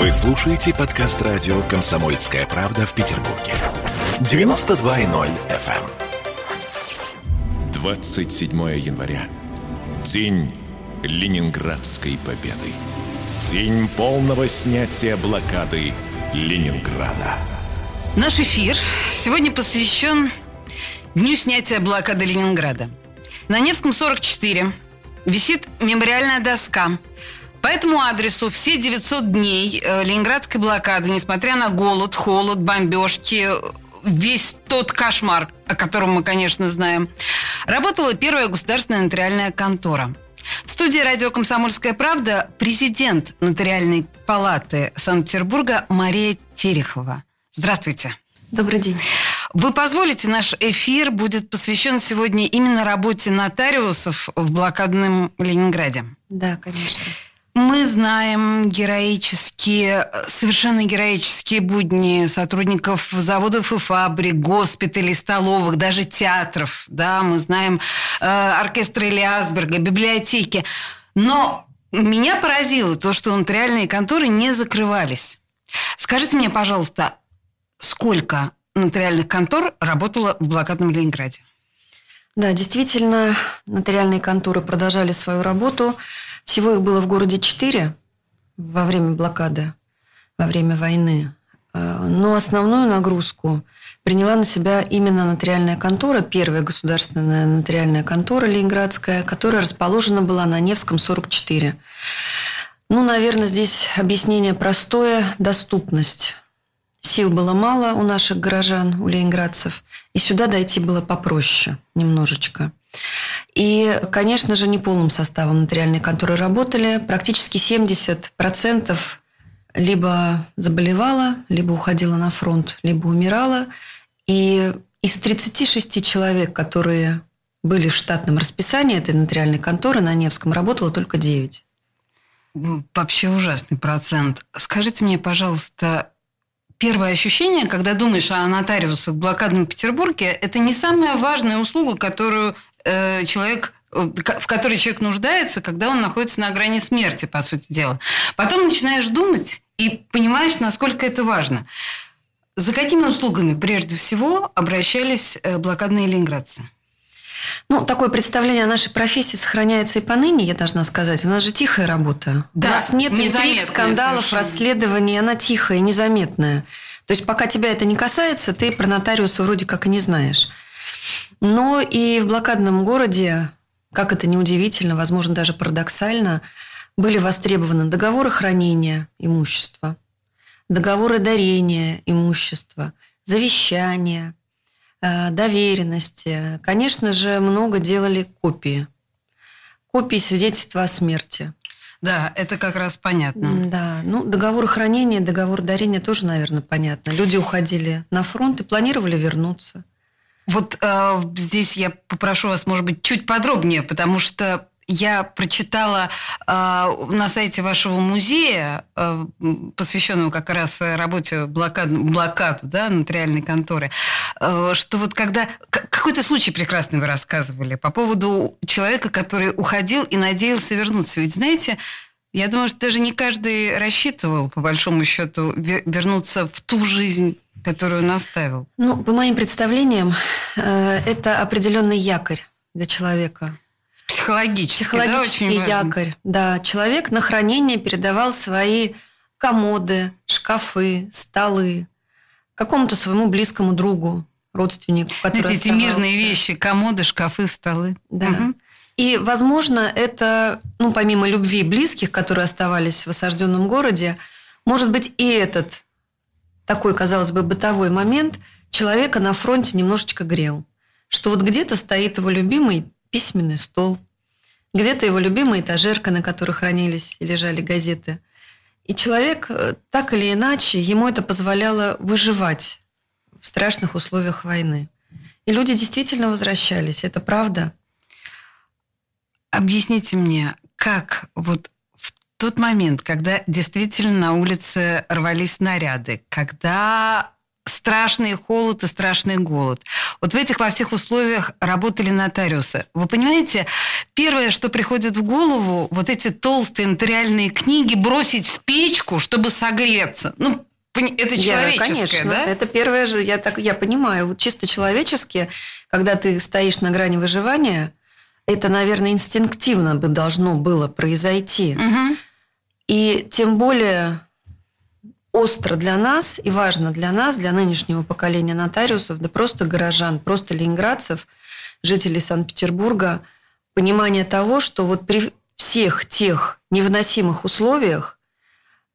Вы слушаете подкаст радио «Комсомольская правда» в Петербурге. 92.0 FM. 27 января. День Ленинградской победы. День полного снятия блокады Ленинграда. Наш эфир сегодня посвящен Дню снятия блокады Ленинграда. На Невском 44 висит мемориальная доска. По этому адресу все 900 дней э, ленинградской блокады, несмотря на голод, холод, бомбежки, весь тот кошмар, о котором мы, конечно, знаем, работала первая государственная нотариальная контора. В студии радио «Комсомольская правда» президент Нотариальной палаты Санкт-Петербурга Мария Терехова. Здравствуйте. Добрый день. Вы позволите, наш эфир будет посвящен сегодня именно работе нотариусов в блокадном Ленинграде? Да, конечно. Мы знаем героические, совершенно героические будни сотрудников заводов и фабрик, госпиталей, столовых, даже театров. Да, мы знаем э, оркестр Элиасберга, библиотеки. Но меня поразило то, что нотариальные конторы не закрывались. Скажите мне, пожалуйста, сколько нотариальных контор работало в блокадном Ленинграде? Да, действительно, нотариальные конторы продолжали свою работу. Всего их было в городе четыре во время блокады, во время войны. Э, но основную нагрузку приняла на себя именно нотариальная контора, первая государственная нотариальная контора ленинградская, которая расположена была на Невском 44. Ну, наверное, здесь объяснение простое – доступность. Сил было мало у наших горожан, у ленинградцев, и сюда дойти было попроще немножечко. И, конечно же, не полным составом нотариальной конторы работали. Практически 70% либо заболевала, либо уходила на фронт, либо умирала. И из 36 человек, которые были в штатном расписании этой нотариальной конторы на Невском, работало только 9. Вообще ужасный процент. Скажите мне, пожалуйста, первое ощущение, когда думаешь о нотариусах в блокадном Петербурге, это не самая важная услуга, которую э, человек э, в которой человек нуждается, когда он находится на грани смерти, по сути дела. Потом начинаешь думать и понимаешь, насколько это важно. За какими услугами прежде всего обращались э, блокадные ленинградцы? Ну, такое представление о нашей профессии сохраняется и поныне, я должна сказать. У нас же тихая работа. Да, У нас нет интриг, скандалов, совершенно. расследований. Она тихая, незаметная. То есть, пока тебя это не касается, ты про нотариуса вроде как и не знаешь. Но и в блокадном городе, как это неудивительно, возможно, даже парадоксально, были востребованы договоры хранения имущества, договоры дарения имущества, завещания – доверенности. Конечно же, много делали копии. Копии свидетельства о смерти. Да, это как раз понятно. Да, ну договор хранения, договор дарения тоже, наверное, понятно. Люди уходили на фронт и планировали вернуться. Вот э, здесь я попрошу вас, может быть, чуть подробнее, потому что я прочитала э, на сайте вашего музея, э, посвященного как раз работе блокад, блокаду, да, нотариальной конторы, э, что вот когда... Какой-то случай прекрасный вы рассказывали по поводу человека, который уходил и надеялся вернуться. Ведь, знаете, я думаю, что даже не каждый рассчитывал, по большому счету, вернуться в ту жизнь, которую он оставил. Ну, по моим представлениям, э, это определенный якорь для человека. Психологический, Психологический да, якорь. Да, человек на хранение передавал свои комоды, шкафы, столы какому-то своему близкому другу, родственнику, который Знаете, эти мирные вещи, комоды, шкафы, столы. Да. Угу. И, возможно, это, ну, помимо любви близких, которые оставались в осажденном городе, может быть, и этот такой, казалось бы, бытовой момент человека на фронте немножечко грел. Что вот где-то стоит его любимый письменный стол, где-то его любимая этажерка, на которой хранились и лежали газеты. И человек, э, так или иначе, ему это позволяло выживать в страшных условиях войны. И люди действительно возвращались, это правда. Объясните мне, как вот в тот момент, когда действительно на улице рвались снаряды, когда страшный холод и страшный голод. Вот в этих во всех условиях работали нотариусы. Вы понимаете, первое, что приходит в голову, вот эти толстые нотариальные книги бросить в печку, чтобы согреться. Ну, это человеческое, я, конечно, да? Это первое же, я так, я понимаю, вот чисто человечески, когда ты стоишь на грани выживания, это, наверное, инстинктивно бы должно было произойти. Угу. И тем более остро для нас и важно для нас, для нынешнего поколения нотариусов, да просто горожан, просто ленинградцев, жителей Санкт-Петербурга, понимание того, что вот при всех тех невыносимых условиях,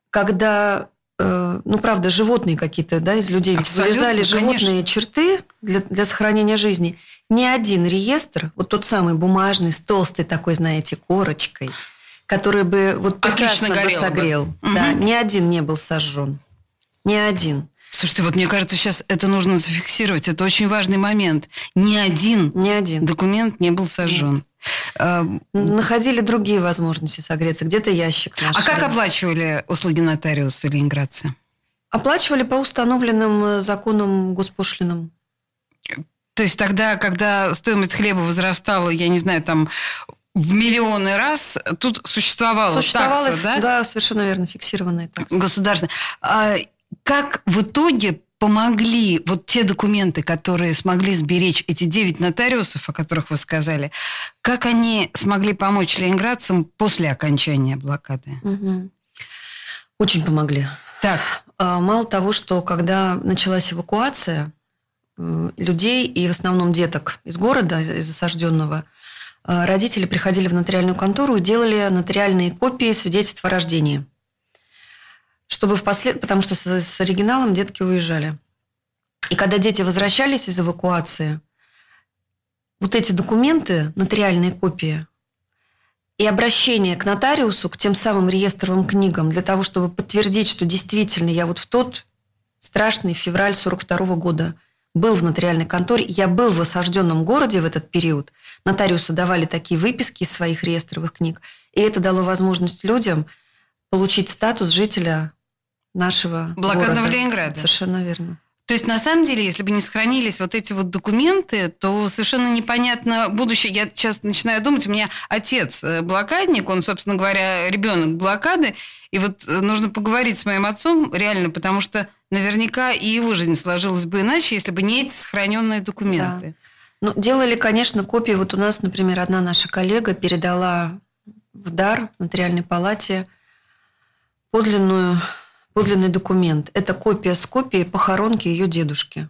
когда, э, ну, правда, животные какие-то, да, из людей ведь вылезали животные черты для, для сохранения жизни, ни один реестр, вот тот самый бумажный, с толстой такой, знаете, корочкой – который бы вот прекрасно бы согрел. Бы. Да, угу. ни один не был сожжен. Ни один. Слушайте, вот мне кажется, сейчас это нужно зафиксировать. Это очень важный момент. Ни один, Ни один. документ не был сожжен. А, находили другие возможности согреться. Где-то ящик нашли. А как оплачивали услуги нотариуса ленинградцы? Оплачивали по установленным э, законам госпошлинам. То есть тогда, когда стоимость хлеба возрастала, я не знаю, там в миллионы раз тут существовала, существовала такса, да? Да, совершенно верно, фиксированная такса. Государственная. А как в итоге помогли вот те документы, которые смогли сберечь эти девять нотариусов, о которых вы сказали, как они смогли помочь ленинградцам после окончания блокады? Угу. Очень помогли. Так. А, мало того, что когда началась эвакуация э, людей и в основном деток из города, из осажденного, родители приходили в нотариальную контору и делали нотариальные копии свидетельства о рождении. Чтобы впослед... Потому что с, с оригиналом детки уезжали. И когда дети возвращались из эвакуации, вот эти документы, нотариальные копии, и обращение к нотариусу, к тем самым реестровым книгам, для того, чтобы подтвердить, что действительно я вот в тот страшный февраль 42 года был в нотариальной конторе, я был в осажденном городе в этот период. Нотариусы давали такие выписки из своих реестровых книг, и это дало возможность людям получить статус жителя нашего Блокадного города. Ленинграда. Совершенно верно. То есть, на самом деле, если бы не сохранились вот эти вот документы, то совершенно непонятно будущее. Я сейчас начинаю думать, у меня отец э, блокадник, он, собственно говоря, ребенок блокады, и вот э, нужно поговорить с моим отцом реально, потому что наверняка и его жизнь сложилась бы иначе, если бы не эти сохраненные документы. Да. Ну, делали, конечно, копии. Вот у нас, например, одна наша коллега передала в дар нотариальной палате подлинную подлинный документ. Это копия с копией похоронки ее дедушки.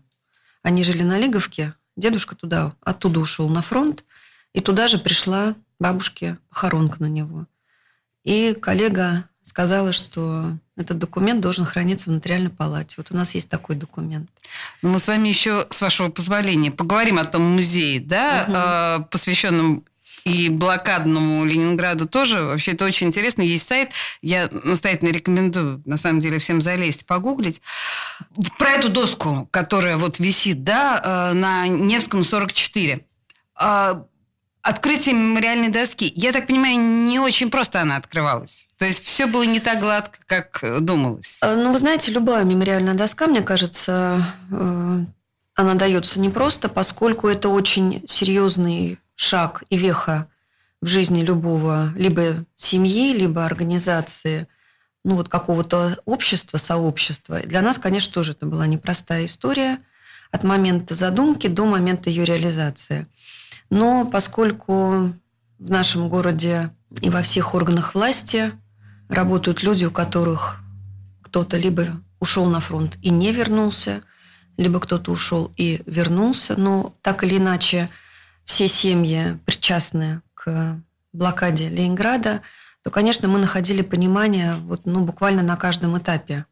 Они жили на Лиговке, дедушка туда, оттуда ушел на фронт, и туда же пришла бабушке похоронка на него. И коллега сказала, что этот документ должен храниться в нотариальной палате. Вот у нас есть такой документ. Ну, мы с вами еще, с вашего позволения, поговорим о том музее, да, угу. посвященном и блокадному Ленинграду тоже. Вообще это очень интересно. Есть сайт, я настоятельно рекомендую, на самом деле, всем залезть, погуглить. Про эту доску, которая вот висит, да, э, на Невском 44. А, открытие мемориальной доски. Я так понимаю, не очень просто она открывалась. То есть все было не так гладко, как думалось. Э, ну, вы знаете, любая мемориальная доска, мне кажется, э, она дается непросто, поскольку это очень серьезный шаг и веха в жизни любого либо семьи, либо организации, ну вот какого-то общества, сообщества. Для нас, конечно, тоже это была непростая история от момента задумки до момента ее реализации. Но поскольку в нашем городе и во всех органах власти работают люди, у которых кто-то либо ушел на фронт и не вернулся, либо кто-то ушел и вернулся, но так или иначе – все семьи причастны к блокаде Ленинграда, то, конечно, мы находили понимание вот, ну, буквально на каждом этапе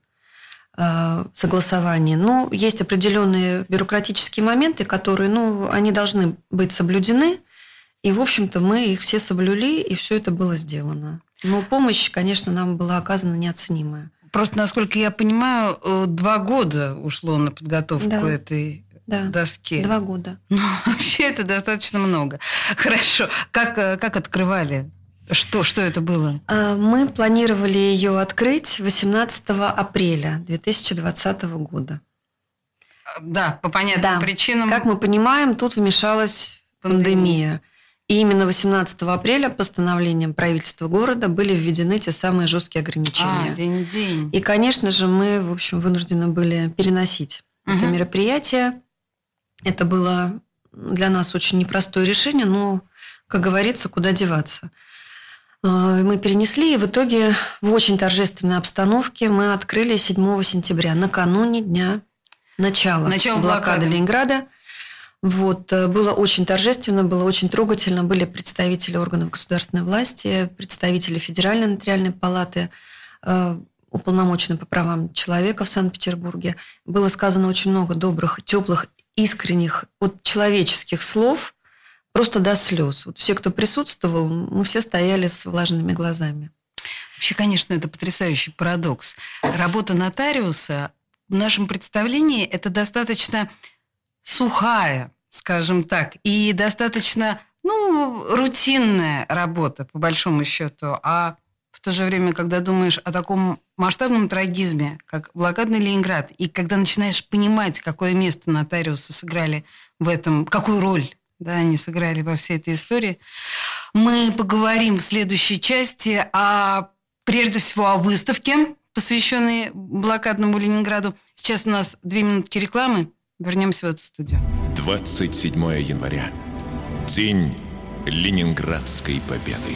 э, согласования. Но есть определенные бюрократические моменты, которые, ну, они должны быть соблюдены, и, в общем-то, мы их все соблюли, и все это было сделано. Но помощь, конечно, нам была оказана неоценимая. Просто, насколько я понимаю, э, два года ушло на подготовку да. этой да. доске. Два года. Ну, вообще это достаточно много. Хорошо. Как, э, как открывали? Что, что это было? А, мы планировали ее открыть 18 апреля 2020 года. Да, по понятным Да. причинам. Как мы понимаем, тут вмешалась Пандемия. пандемия. И именно 18 апреля постановлением правительства города были введены те самые жесткие А, ограничения. день-день. И, конечно же, мы, в общем, вынуждены были переносить это Мгм. мероприятие. Это было для нас очень непростое решение, но, как говорится, куда деваться. Э, Мы перенесли, и в итоге в очень торжественной обстановке мы открыли 7 сентября, накануне дня начала, Начала блокады блокады. Ленинграда. Вот, э, было очень торжественно, было очень трогательно. Были представители органов государственной власти, представители Федеральной нотариальной палаты, э, уполномоченный по правам человека в Санкт-Петербурге. Было сказано очень много добрых, теплых, искренних, вот человеческих слов, просто до слез. Вот все, кто присутствовал, мы все стояли с влажными глазами. Вообще, конечно, это потрясающий парадокс. Работа нотариуса в нашем представлении это достаточно сухая, скажем так, и достаточно, ну, рутинная работа, по большому счету. А то же время, когда думаешь о таком масштабном трагизме, как блокадный Ленинград, и когда начинаешь понимать, какое место нотариусы сыграли в этом, какую роль да, они сыграли во всей этой истории, мы поговорим в следующей части о, прежде всего, о выставке, посвященной блокадному Ленинграду. Сейчас у нас две минутки рекламы. Вернемся в эту студию. 27 января. День Ленинградской победы.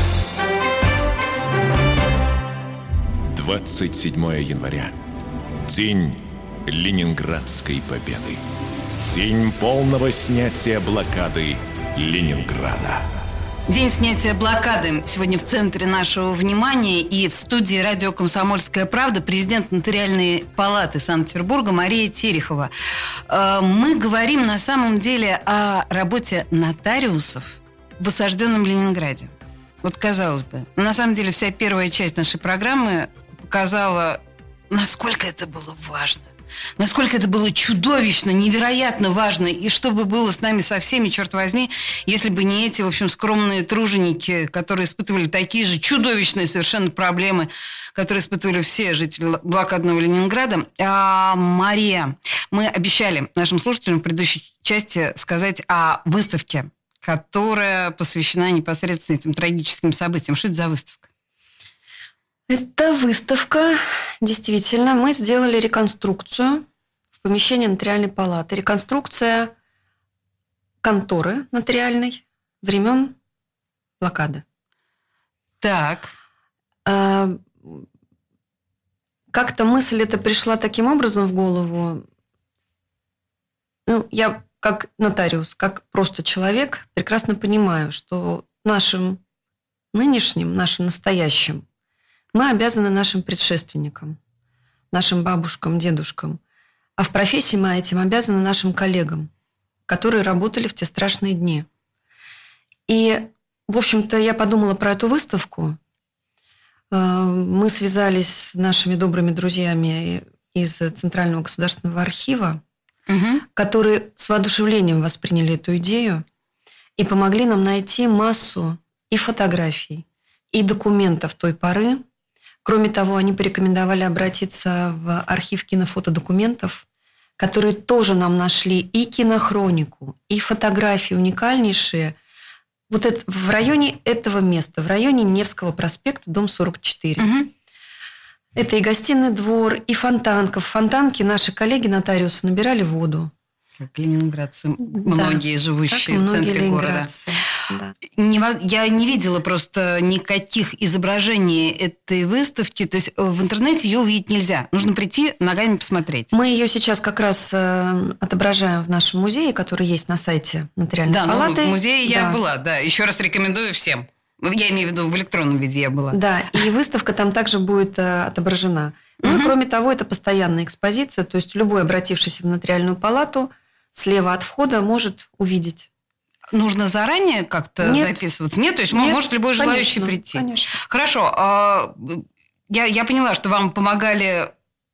27 января. День Ленинградской победы. День полного снятия блокады Ленинграда. День снятия блокады сегодня в центре нашего внимания и в студии радио «Комсомольская правда» президент Нотариальной палаты Санкт-Петербурга Мария Терехова. Э, Мы говорим на самом деле о работе нотариусов в осажденном Ленинграде. Вот казалось бы, на самом деле вся первая часть нашей программы показала, насколько это было важно. Насколько это было чудовищно, невероятно важно, и что бы было с нами со всеми, черт возьми, если бы не эти, в общем, скромные труженики, которые испытывали такие же чудовищные совершенно проблемы, которые испытывали все жители блокадного Ленинграда. А, Мария, мы обещали нашим слушателям в предыдущей части сказать о выставке, которая посвящена непосредственно этим трагическим событиям. Что это за выставка? Это выставка. Действительно, мы сделали реконструкцию в помещении нотариальной палаты. Реконструкция конторы нотариальной времен блокады. Так, А, Как-то мысль эта пришла таким образом в голову. Ну, я как нотариус, как просто человек, прекрасно понимаю, что нашим нынешним, нашим настоящим, мы обязаны нашим предшественникам, нашим бабушкам, дедушкам. А в профессии мы этим обязаны нашим коллегам, которые работали в те страшные дни. И, в общем-то, я подумала про эту выставку. Э, Мы связались с нашими добрыми друзьями из Центрального государственного архива, Мгм. которые с воодушевлением восприняли эту идею и помогли нам найти массу и фотографий, и документов той поры. Кроме того, они порекомендовали обратиться в архив кинофотодокументов, которые тоже нам нашли и кинохронику, и фотографии уникальнейшие. Вот это, в районе этого места, в районе Невского проспекта, дом 44. Мгм. Это и гостиный двор, и фонтанка. В фонтанке наши коллеги-нотариусы набирали воду. Как ленинградцы, многие Да, живущие как в центре многие города. Да. Нево- Я не видела просто никаких изображений этой выставки. То есть э, в интернете ее увидеть нельзя. Нужно прийти, ногами посмотреть. Мы ее сейчас как раз э, отображаем в нашем музее, который есть на сайте нотариальной Да, ну, палаты. в музее я Да. была, да. Еще раз рекомендую всем. Я имею в виду, в электронном виде я была. Да, и выставка там также будет э, отображена. Ну и кроме того, это постоянная экспозиция, то есть любой, обратившийся в нотариальную палату, слева от входа может увидеть. Нужно заранее как-то записываться? Нет, то есть Нет, может любой желающий конечно, прийти. конечно. Хорошо. а, Я, я поняла, что вам помогали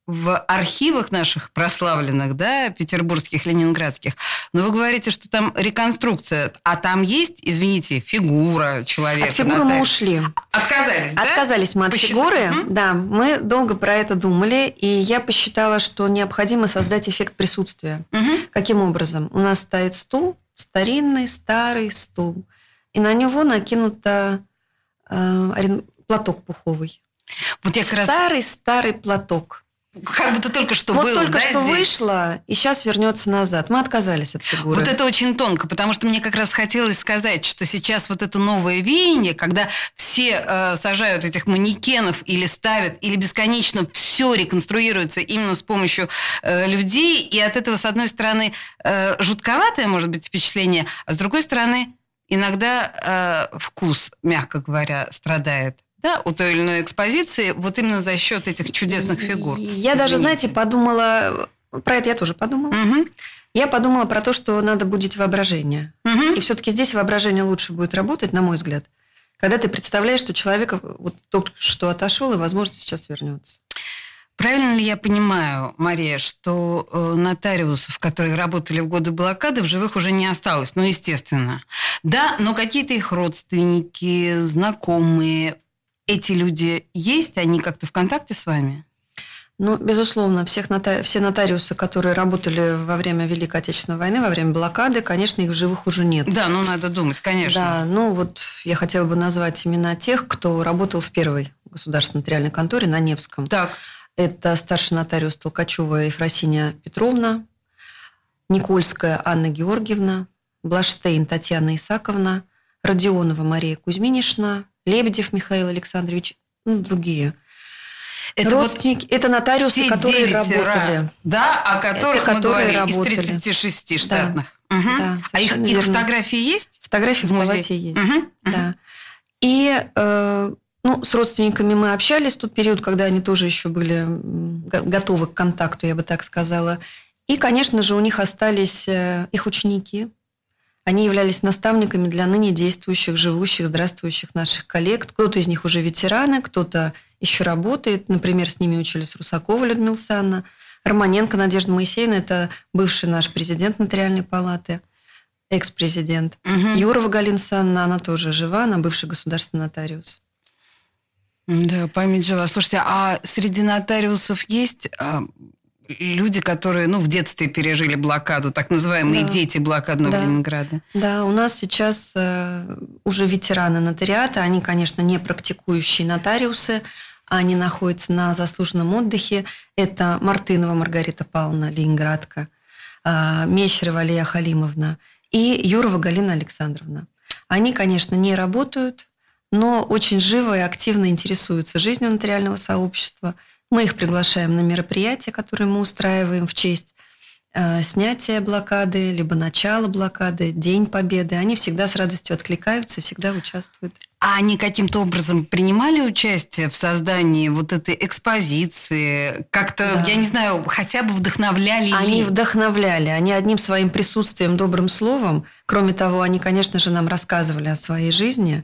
в архивах наших прославленных, да, петербургских, ленинградских. Но вы говорите, что там реконструкция. А там есть, извините, фигура человека? От фигуры мы ушли. Отказались, да? Отказались мы от Посчитали? фигуры. Мгм. Да, мы долго про это думали, и я посчитала, что необходимо создать эффект присутствия. Мгм. Каким образом? У нас стоит стул, старинный, старый стул, и на него накинута э, платок пуховый. Вот я как раз Старый-старый платок. Как будто только что вот был, только да, что здесь? вышло, и сейчас вернется назад. Мы отказались от фигуры. Вот это очень тонко, потому что мне как раз хотелось сказать, что сейчас вот это новое веяние, когда все э, сажают этих манекенов или ставят, или бесконечно все реконструируется именно с помощью э, людей, и от этого, с одной стороны, э, жутковатое может быть впечатление, а с другой стороны, иногда э, вкус, мягко говоря, страдает. Да, у той или иной экспозиции, вот именно за счет этих чудесных фигур. Я даже, Извините. знаете, подумала... Про это я тоже подумала. Мгм. Я подумала про то, что надо будить воображение. Мгм. И все-таки здесь воображение лучше будет работать, на мой взгляд, когда ты представляешь, что человек вот только что отошел и, возможно, сейчас вернется. Правильно ли я понимаю, Мария, что э, нотариусов, которые работали в годы блокады, в живых уже не осталось? Ну, естественно. Да, но какие-то их родственники, знакомые, эти люди есть? Они как-то в контакте с вами? Ну, безусловно, всех нота- все нотариусы, которые работали во время Великой Отечественной войны, во время блокады, конечно, их в живых уже нет. Да, ну надо думать, конечно. Да, ну вот я хотела бы назвать имена тех, кто работал в первой государственной нотариальной конторе на Невском. Так, Это старший нотариус Толкачева Ефросиния Петровна, Никольская Анна Георгиевна, Блаштейн Татьяна Исаковна, Родионова Мария Кузьминишна, Лебедев Михаил Александрович, ну, другие. это вот Родственники, это нотариусы, те которые работали. да, о которых Это мы которые говорили, работали. из 36 штатных. Мгм. да, а их, их фотографии есть? Фотографии в, В палате есть. Мгм. Да. И э, ну, с родственниками мы общались в тот период, когда они тоже еще были готовы к контакту, я бы так сказала. И, конечно же, у них остались э, их ученики. Они являлись наставниками для ныне действующих, живущих, здравствующих наших коллег. Кто-то из них уже ветераны, кто-то еще работает. Например, с ними учились Русакова Людмила Санна, Романенко Надежда Моисеевна, это бывший наш президент Нотариальной палаты, экс-президент. Мгм. Юрова Галина Санна, она тоже жива, она бывший государственный нотариус. Да, память жива. Слушайте, а среди нотариусов есть а, люди, которые, ну, в детстве пережили блокаду, так называемые Да. дети блокадного Да. Ленинграда? Да, у нас сейчас э, уже ветераны нотариата, они, конечно, не практикующие нотариусы, они находятся на заслуженном отдыхе. Это Мартынова Маргарита Павловна, Ленинградка, э, Мещерева Алия Халимовна и Юрова Галина Александровна. Они, конечно, не работают, но очень живо и активно интересуются жизнью нотариального сообщества. Мы их приглашаем на мероприятия, которые мы устраиваем в честь э, снятия блокады, либо начала блокады, День Победы. Они всегда с радостью откликаются, всегда участвуют. А они каким-то образом принимали участие в создании вот этой экспозиции? Как-то, Да. я не знаю, хотя бы вдохновляли Они ли? вдохновляли, они одним своим присутствием, добрым словом. Кроме того, они, конечно же, нам рассказывали о своей жизни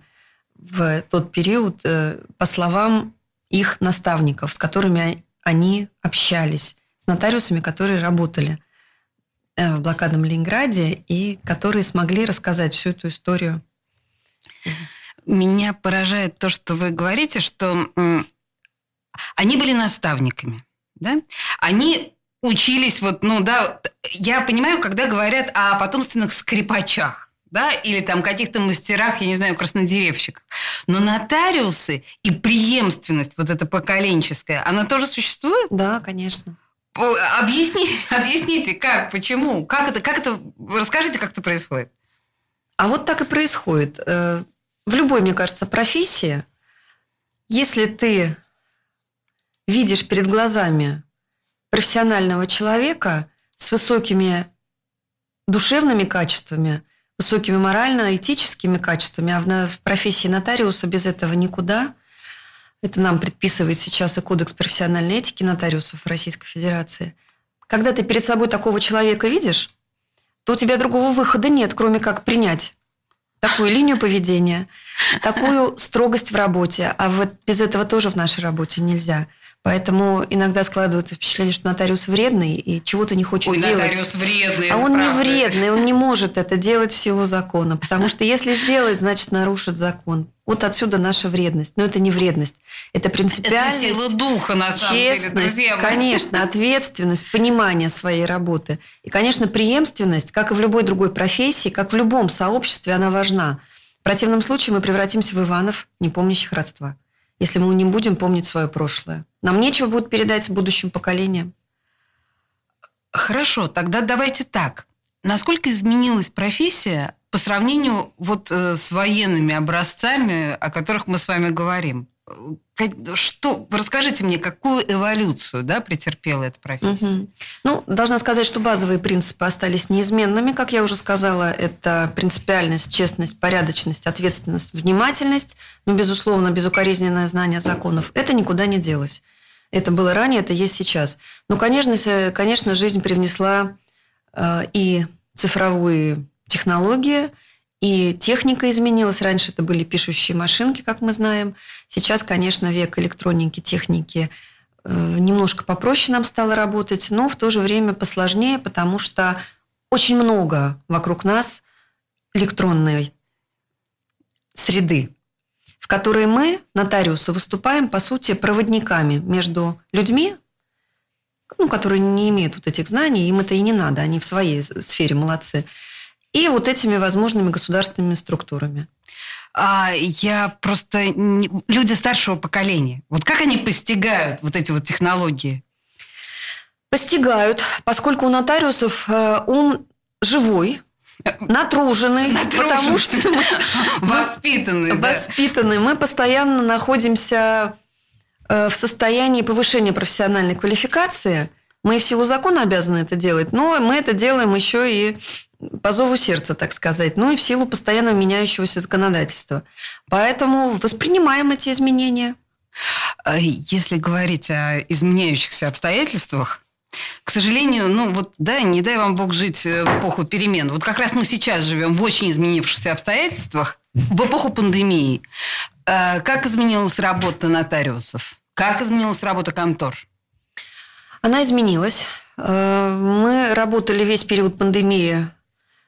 в тот период, э, по словам их наставников, с которыми они общались, с нотариусами, которые работали э, в блокадном Ленинграде и которые смогли рассказать всю эту историю. Меня поражает то, что вы говорите, что они были наставниками, да? Они учились вот, ну да, я понимаю, когда говорят о потомственных скрипачах, да, или там каких-то мастерах, я не знаю, краснодеревщиках. Но нотариусы и преемственность вот эта поколенческая, она тоже существует? Да, конечно. Объясните, объясните, как, почему, как это, как это, расскажите, как это происходит. А вот так и происходит. Э, В любой, мне кажется, профессии, если ты видишь перед глазами профессионального человека с высокими душевными качествами, высокими морально-этическими качествами, а в, профессии нотариуса без этого никуда. Это нам предписывает сейчас и Кодекс профессиональной этики нотариусов Российской Федерации. Когда ты перед собой такого человека видишь, то у тебя другого выхода нет, кроме как принять такую линию поведения, такую строгость в работе. А вот без этого тоже в нашей работе нельзя. Поэтому иногда складывается впечатление, что нотариус вредный и чего-то не хочет Ой, делать. нотариус вредный. А это он правда. не вредный, он не может это делать в силу закона. Потому что если сделает, значит нарушит закон. Вот отсюда наша вредность. Но это не вредность. Это Это принципиальность. сила духа, на самом деле, Честность, друзья мои. конечно, ответственность, понимание своей работы. И, конечно, преемственность, как и в любой другой профессии, как в любом сообществе, она важна. В противном случае мы превратимся в Иванов, не помнящих родства, если мы не будем помнить свое прошлое. Нам нечего будет передать будущим поколениям. Хорошо, тогда давайте так. Насколько изменилась профессия по сравнению вот э, с военными образцами, о которых мы с вами говорим? Что, расскажите мне, какую эволюцию да, претерпела эта профессия? Мгм. Ну, должна сказать, что базовые принципы остались неизменными. Как я уже сказала, это принципиальность, честность, порядочность, ответственность, внимательность, но, безусловно, безукоризненное знание законов. Это никуда не делось. Это было ранее, это есть сейчас. Но, конечно, с- конечно жизнь привнесла э, и цифровые технологии, и техника изменилась. Раньше это были пишущие машинки, как мы знаем. Сейчас, конечно, век электроники, техники э, немножко попроще нам стало работать, но в то же время посложнее, потому что очень много вокруг нас электронной среды, в которой мы, нотариусы, выступаем, по сути, проводниками между людьми, ну, которые не имеют вот этих знаний, им это и не надо, они в своей сфере молодцы, и вот этими возможными государственными структурами. А я просто... не- Люди старшего поколения, вот как они постигают вот эти вот технологии? Постигают, поскольку у нотариусов э, ум живой, натруженный, Натруженный. потому что мы Воспитанные, да. Мы постоянно находимся э, в состоянии повышения профессиональной квалификации. Мы в силу закона обязаны это делать, но мы это делаем еще и по зову сердца, так сказать, ну и в силу постоянно меняющегося законодательства. Поэтому воспринимаем эти изменения. А Если говорить о изменяющихся обстоятельствах, к сожалению, ну вот, да, не дай вам Бог жить э, в эпоху перемен. Вот как раз мы сейчас живем в очень изменившихся обстоятельствах, в эпоху пандемии. Э, Как изменилась работа нотариусов? Как изменилась работа контор? Она изменилась. Э, Мы работали весь период пандемии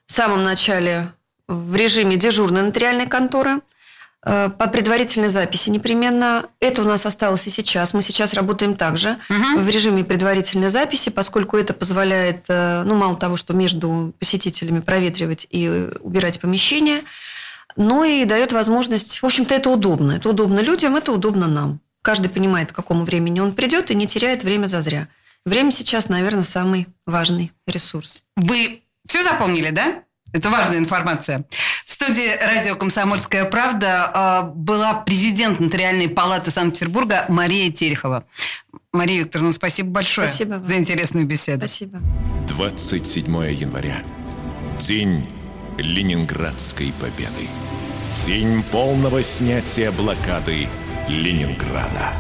в самом начале в режиме дежурной нотариальной конторы э, по предварительной записи непременно. Это у нас осталось и сейчас. Мы сейчас работаем также в режиме предварительной записи, поскольку это позволяет, э, ну, мало того, что между посетителями проветривать и убирать помещение, но и дает возможность... В общем-то, это удобно. Это удобно людям, это удобно нам. Каждый понимает, к какому времени он придет и не теряет время зазря. Время сейчас, наверное, самый важный ресурс. Вы все запомнили, да? Это важная информация. В студии радио «Комсомольская правда» э, была президент Нотариальной палаты Санкт-Петербурга Мария Терехова. Мария Викторовна, спасибо большое Спасибо вам. за интересную беседу. Спасибо. 27 января. День Ленинградской победы. День полного снятия блокады Ленинграда.